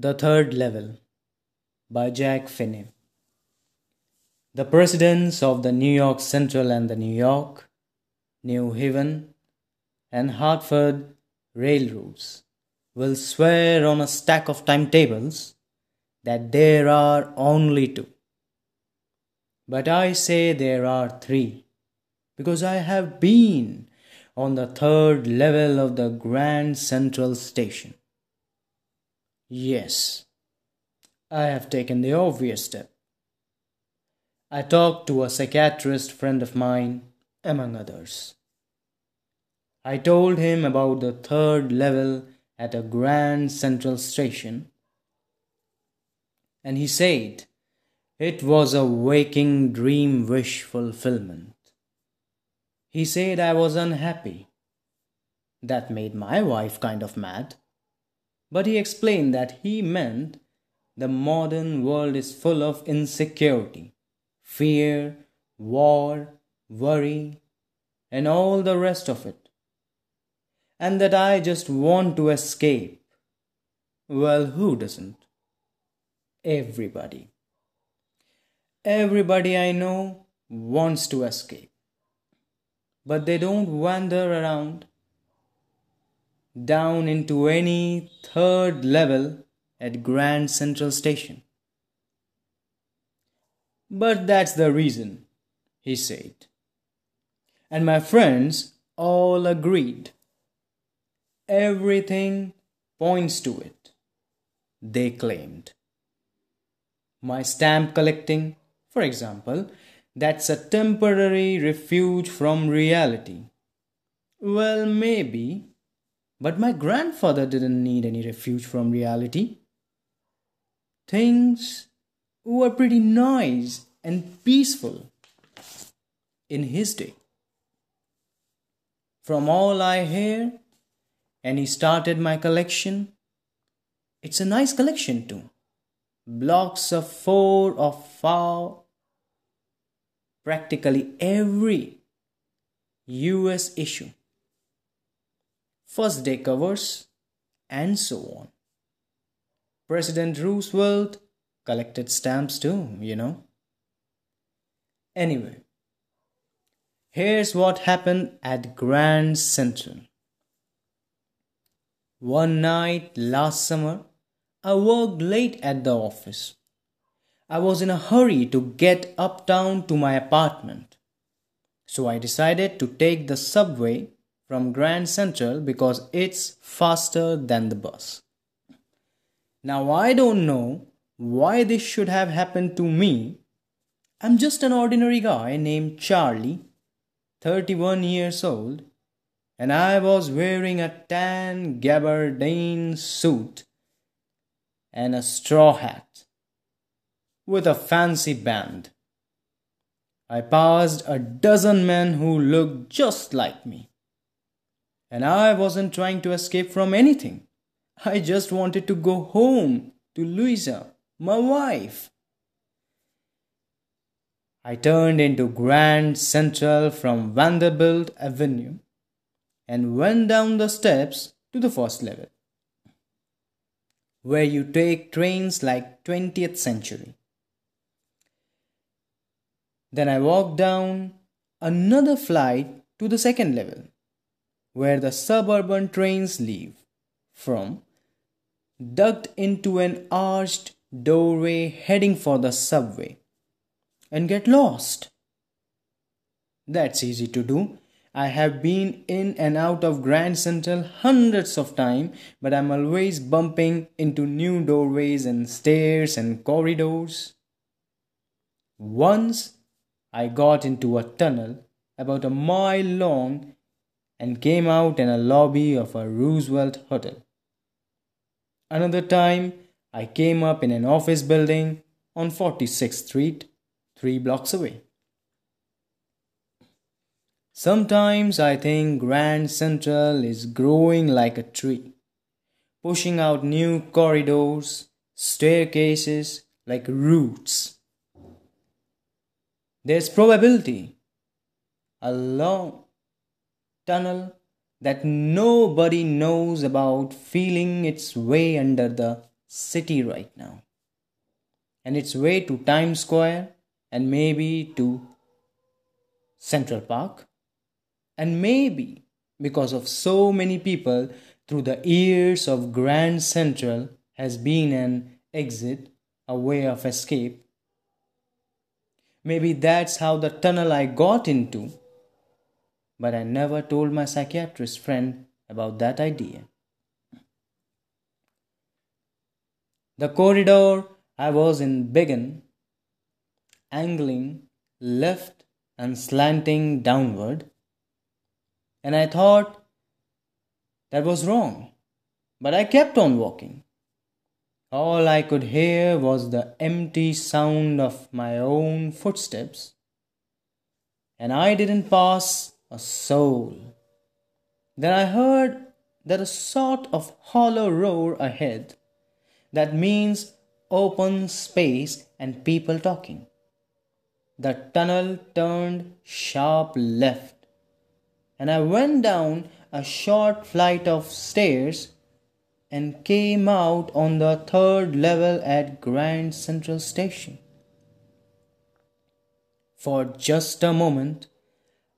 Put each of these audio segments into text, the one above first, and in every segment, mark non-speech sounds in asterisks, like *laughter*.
The Third Level by Jack Finney. The presidents of the New York Central and the New York, New Haven, and Hartford railroads will swear on a stack of timetables that there are only two. But I say there are three because I have been on the third level of the Grand Central Station. Yes, I have taken the obvious step. I talked to a psychiatrist friend of mine, among others. I told him about the third level at a Grand Central Station, and he said it was a waking dream wish fulfillment. He said I was unhappy. That made my wife kind of mad. But he explained that he meant the modern world is full of insecurity, fear, war, worry, and all the rest of it. And that I just want to escape. Well, who doesn't? Everybody. Everybody I know wants to escape. But they don't wander around down into any third level at Grand Central Station. But that's the reason, he said. And my friends all agreed. Everything points to it, they claimed. My stamp collecting, for example, that's a temporary refuge from reality. Well, maybe but my grandfather didn't need any refuge from reality. Things were pretty nice and peaceful in his day. From all I hear, and he started my collection. It's a nice collection too. Blocks of four or five, practically every US issue first day covers, and so on. President Roosevelt collected stamps too, you know. Anyway, here's what happened at Grand Central. One night last summer, I worked late at the office. I was in a hurry to get uptown to my apartment. So I decided to take the subway from Grand Central because it's faster than the bus. Now, I don't know why this should have happened to me. I'm just an ordinary guy named Charlie, 31 years old, and I was wearing a tan gabardine suit and a straw hat with a fancy band. I passed a dozen men who looked just like me. And I wasn't trying to escape from anything. I just wanted to go home to Louisa, my wife. I turned into Grand Central from Vanderbilt Avenue and went down the steps to the first level, where you take trains like 20th century. Then I walked down another flight to the second level where the suburban trains leave from, ducked into an arched doorway heading for the subway, and get lost. That's easy to do. I have been in and out of Grand Central hundreds of times, but I'm always bumping into new doorways and stairs and corridors. Once I got into a tunnel about a mile long and came out in a lobby of a Roosevelt hotel. Another time, I came up in an office building on 46th Street, three blocks away. Sometimes I think Grand Central is growing like a tree, pushing out new corridors, staircases like roots. There's probability a long tunnel that nobody knows about feeling its way under the city right now. And its way to Times Square and maybe to Central Park. And maybe because of so many people through the years of Grand Central has been an exit, a way of escape. Maybe that's how the tunnel I got into. But I never told my psychiatrist friend about that idea. The corridor I was in began, angling left and slanting downward, and I thought that was wrong, but I kept on walking. All I could hear was the empty sound of my own footsteps, and I didn't pass a soul. Then I heard that a sort of hollow roar ahead. That means open space and people talking. The tunnel turned sharp left, and I went down a short flight of stairs and came out on the third level at Grand Central Station. For just a moment,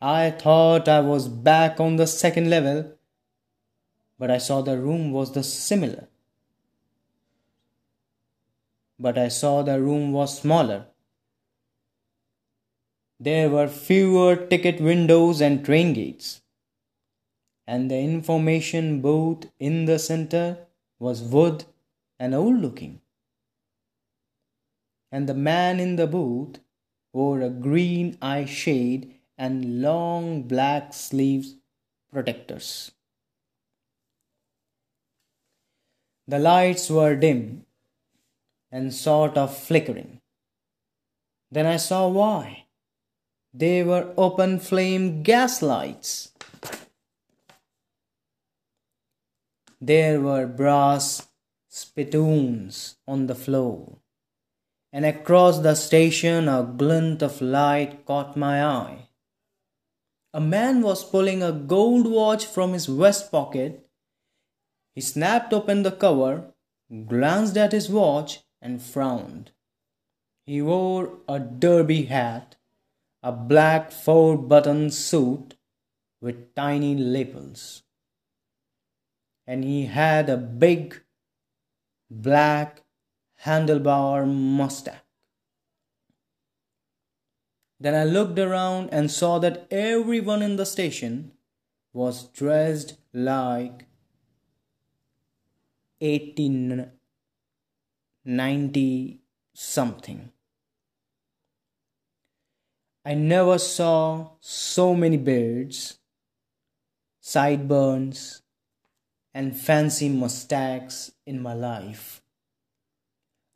I thought I was back on the second level, but I saw the room was the similar. But I saw the room was smaller. There were fewer ticket windows and train gates, and the information booth in the center was wood and old looking. And the man in the booth wore a green eye shade and long black sleeves protectors. The lights were dim and sort of flickering. Then I saw why. They were open flame gas lights. There were brass spittoons on the floor, and across the station a glint of light caught my eye. A man was pulling a gold watch from his vest pocket. He snapped open the cover, glanced at his watch, and frowned. He wore a derby hat, a black four button suit with tiny lapels, and he had a big black handlebar mustache. Then I looked around and saw that everyone in the station was dressed like 1890 something. I never saw so many beards, sideburns, and fancy mustaches in my life.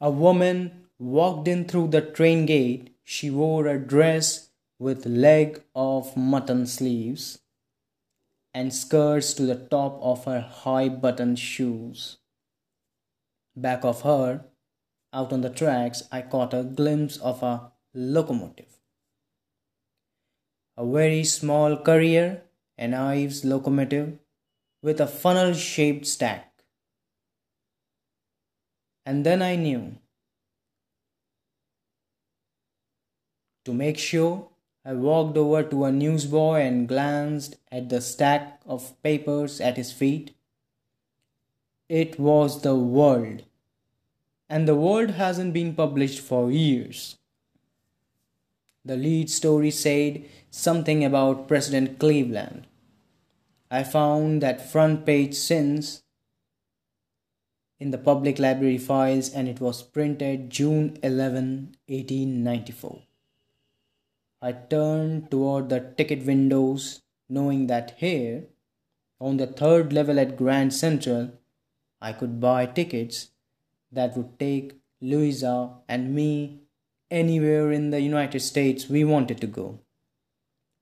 A woman walked in through the train gate she wore a dress with leg of mutton sleeves and skirts to the top of her high buttoned shoes. Back of her, out on the tracks, I caught a glimpse of a locomotive. A very small Currier and Ives locomotive with a funnel shaped stack. And then I knew To make sure, I walked over to a newsboy and glanced at the stack of papers at his feet. It was the world, and the world hasn't been published for years. The lead story said something about President Cleveland. I found that front page since in the public library files and it was printed June 11, 1894. I turned toward the ticket windows, knowing that here, on the third level at Grand Central, I could buy tickets that would take Louisa and me anywhere in the United States we wanted to go.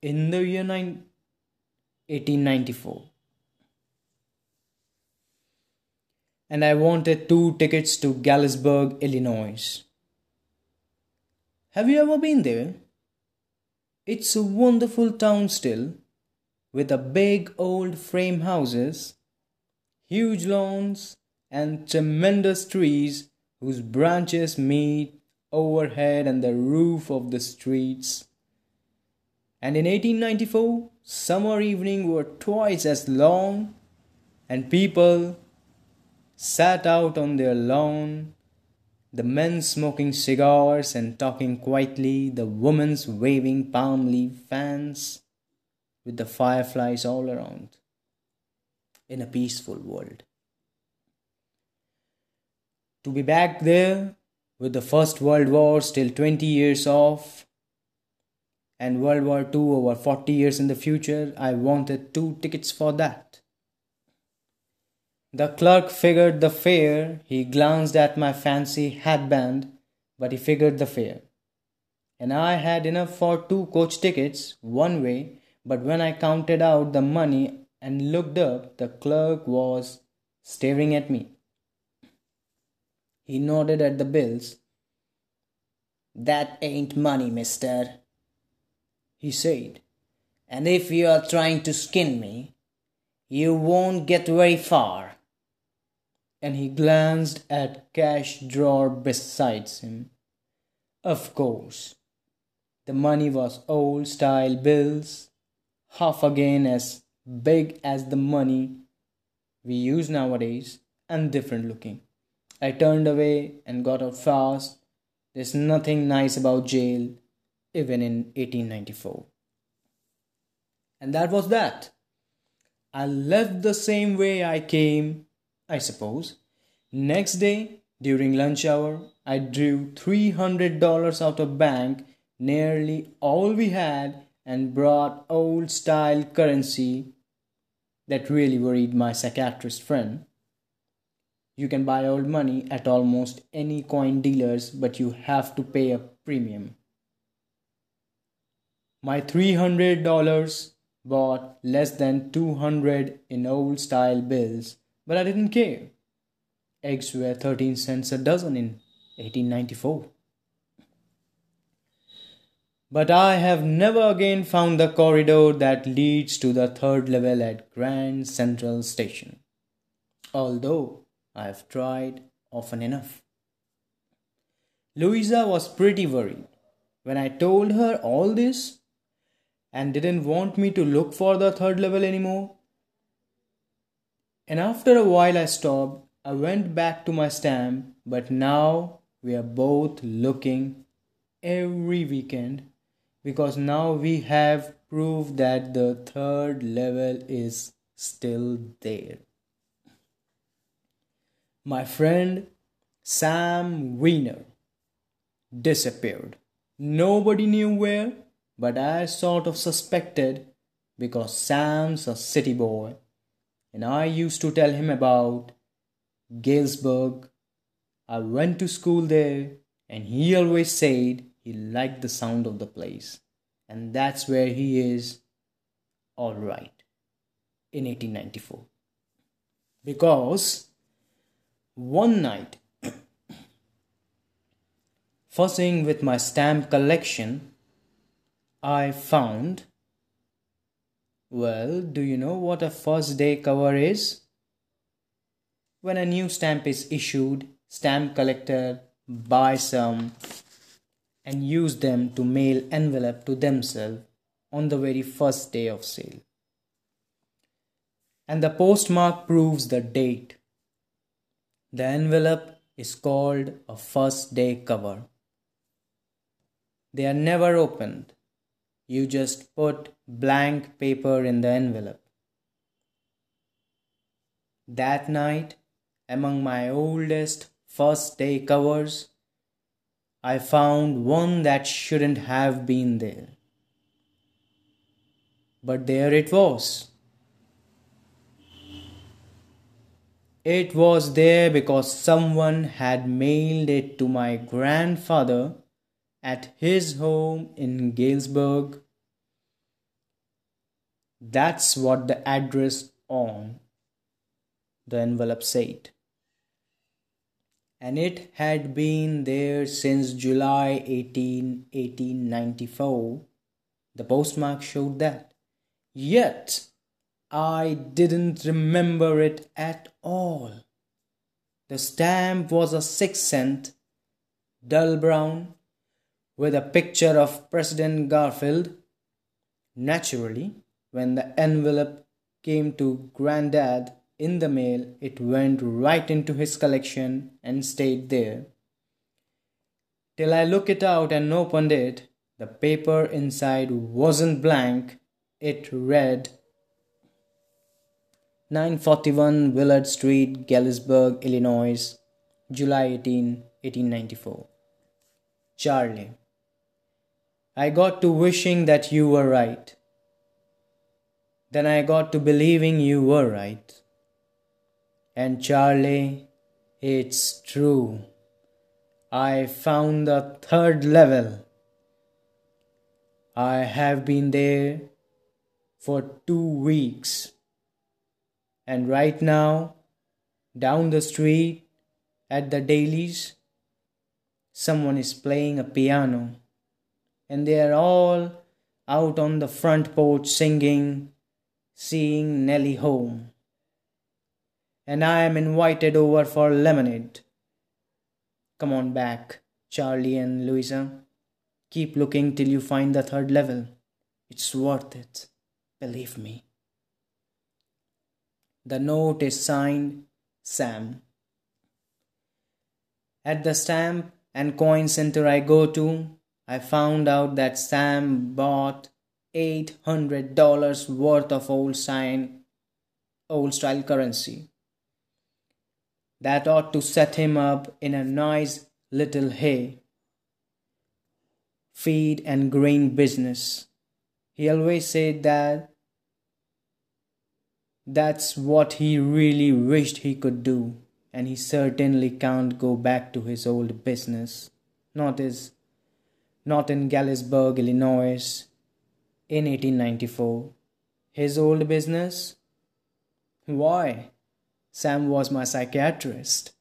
In the year 1894. And I wanted two tickets to Galesburg, Illinois. Have you ever been there? It's a wonderful town still, with a big old frame houses, huge lawns, and tremendous trees whose branches meet overhead and the roof of the streets. And in 1894, summer evenings were twice as long, and people sat out on their lawn, the men smoking cigars and talking quietly, the women waving palm leaf fans with the fireflies all around in a peaceful world. To be back there with the First World War still 20 years off and World War II over 40 years in the future, I wanted two tickets for that. The clerk figured the fare. He glanced at my fancy hatband, but he figured the fare. And I had enough for two coach tickets one way, but when I counted out the money and looked up, the clerk was staring at me. He nodded at the bills. That ain't money, mister, he said. And if you are trying to skin me, you won't get very far. And he glanced at cash drawer beside him. Of course, the money was old style bills, half again as big as the money we use nowadays, and different looking. I turned away and got out fast. There's nothing nice about jail, even in 1894. And that was that. I left the same way I came, I suppose. Next day, during lunch hour, I drew $300 out of bank, nearly all we had, and brought old style currency that really worried my psychiatrist friend. You can buy old money at almost any coin dealers, but you have to pay a premium. My $300 bought less than 200 in old style bills, but I didn't care. Eggs were 13 cents a dozen in 1894. But I have never again found the corridor that leads to the third level at Grand Central Station. Although I have tried often enough. Louisa was pretty worried when I told her all this and didn't want me to look for the third level anymore. And after a while, I stopped. I went back to my stamp, but now we are both looking every weekend because now we have proof that the third level is still there. My friend Sam Weiner disappeared. Nobody knew where, but I sort of suspected because Sam's a city boy and I used to tell him about Galesburg. I went to school there and he always said he liked the sound of the place. And that's where he is all right in 1894. Because one night, *coughs* fussing with my stamp collection, I found. Well, do you know what a first day cover is? When a new stamp is issued, stamp collector buy some and use them to mail envelope to themselves on the very first day of sale. And the postmark proves the date the envelope is called a first day cover. They are never opened. You just put blank paper in the envelope. That night, among my oldest first day covers, I found one that shouldn't have been there. But there it was. It was there because someone had mailed it to my grandfather at his home in Galesburg. That's what the address on the envelope said. And it had been there since July 18, 1894. The postmark showed that. Yet, I didn't remember it at all. The stamp was a six cent, dull brown, with a picture of President Garfield. Naturally, when the envelope came to Grandad in the mail, it went right into his collection and stayed there. Till I looked it out and opened it, the paper inside wasn't blank, it read 941 Willard Street, Galesburg, Illinois, July 18, 1894. Charlie. I got to wishing that you were right. Then I got to believing you were right. And Charlie, it's true. I found the third level. I have been there for two weeks. And right now, down the street at the Dalys', someone is playing a piano and they are all out on the front porch singing, seeing Nellie home. And I am invited over for lemonade. Come on back, Charlie and Louisa. Keep looking till you find the third level. It's worth it, believe me. The note is signed Sam. At the stamp and coin center I go to, I found out that Sam bought $800 worth of old sign old style currency. That ought to set him up in a nice little hay, feed and grain business. He always said that that's what he really wished he could do, and he certainly can't go back to his old business. Not his not in Galesburg, Illinois, in 1894. His old business? Why, Sam was my psychiatrist.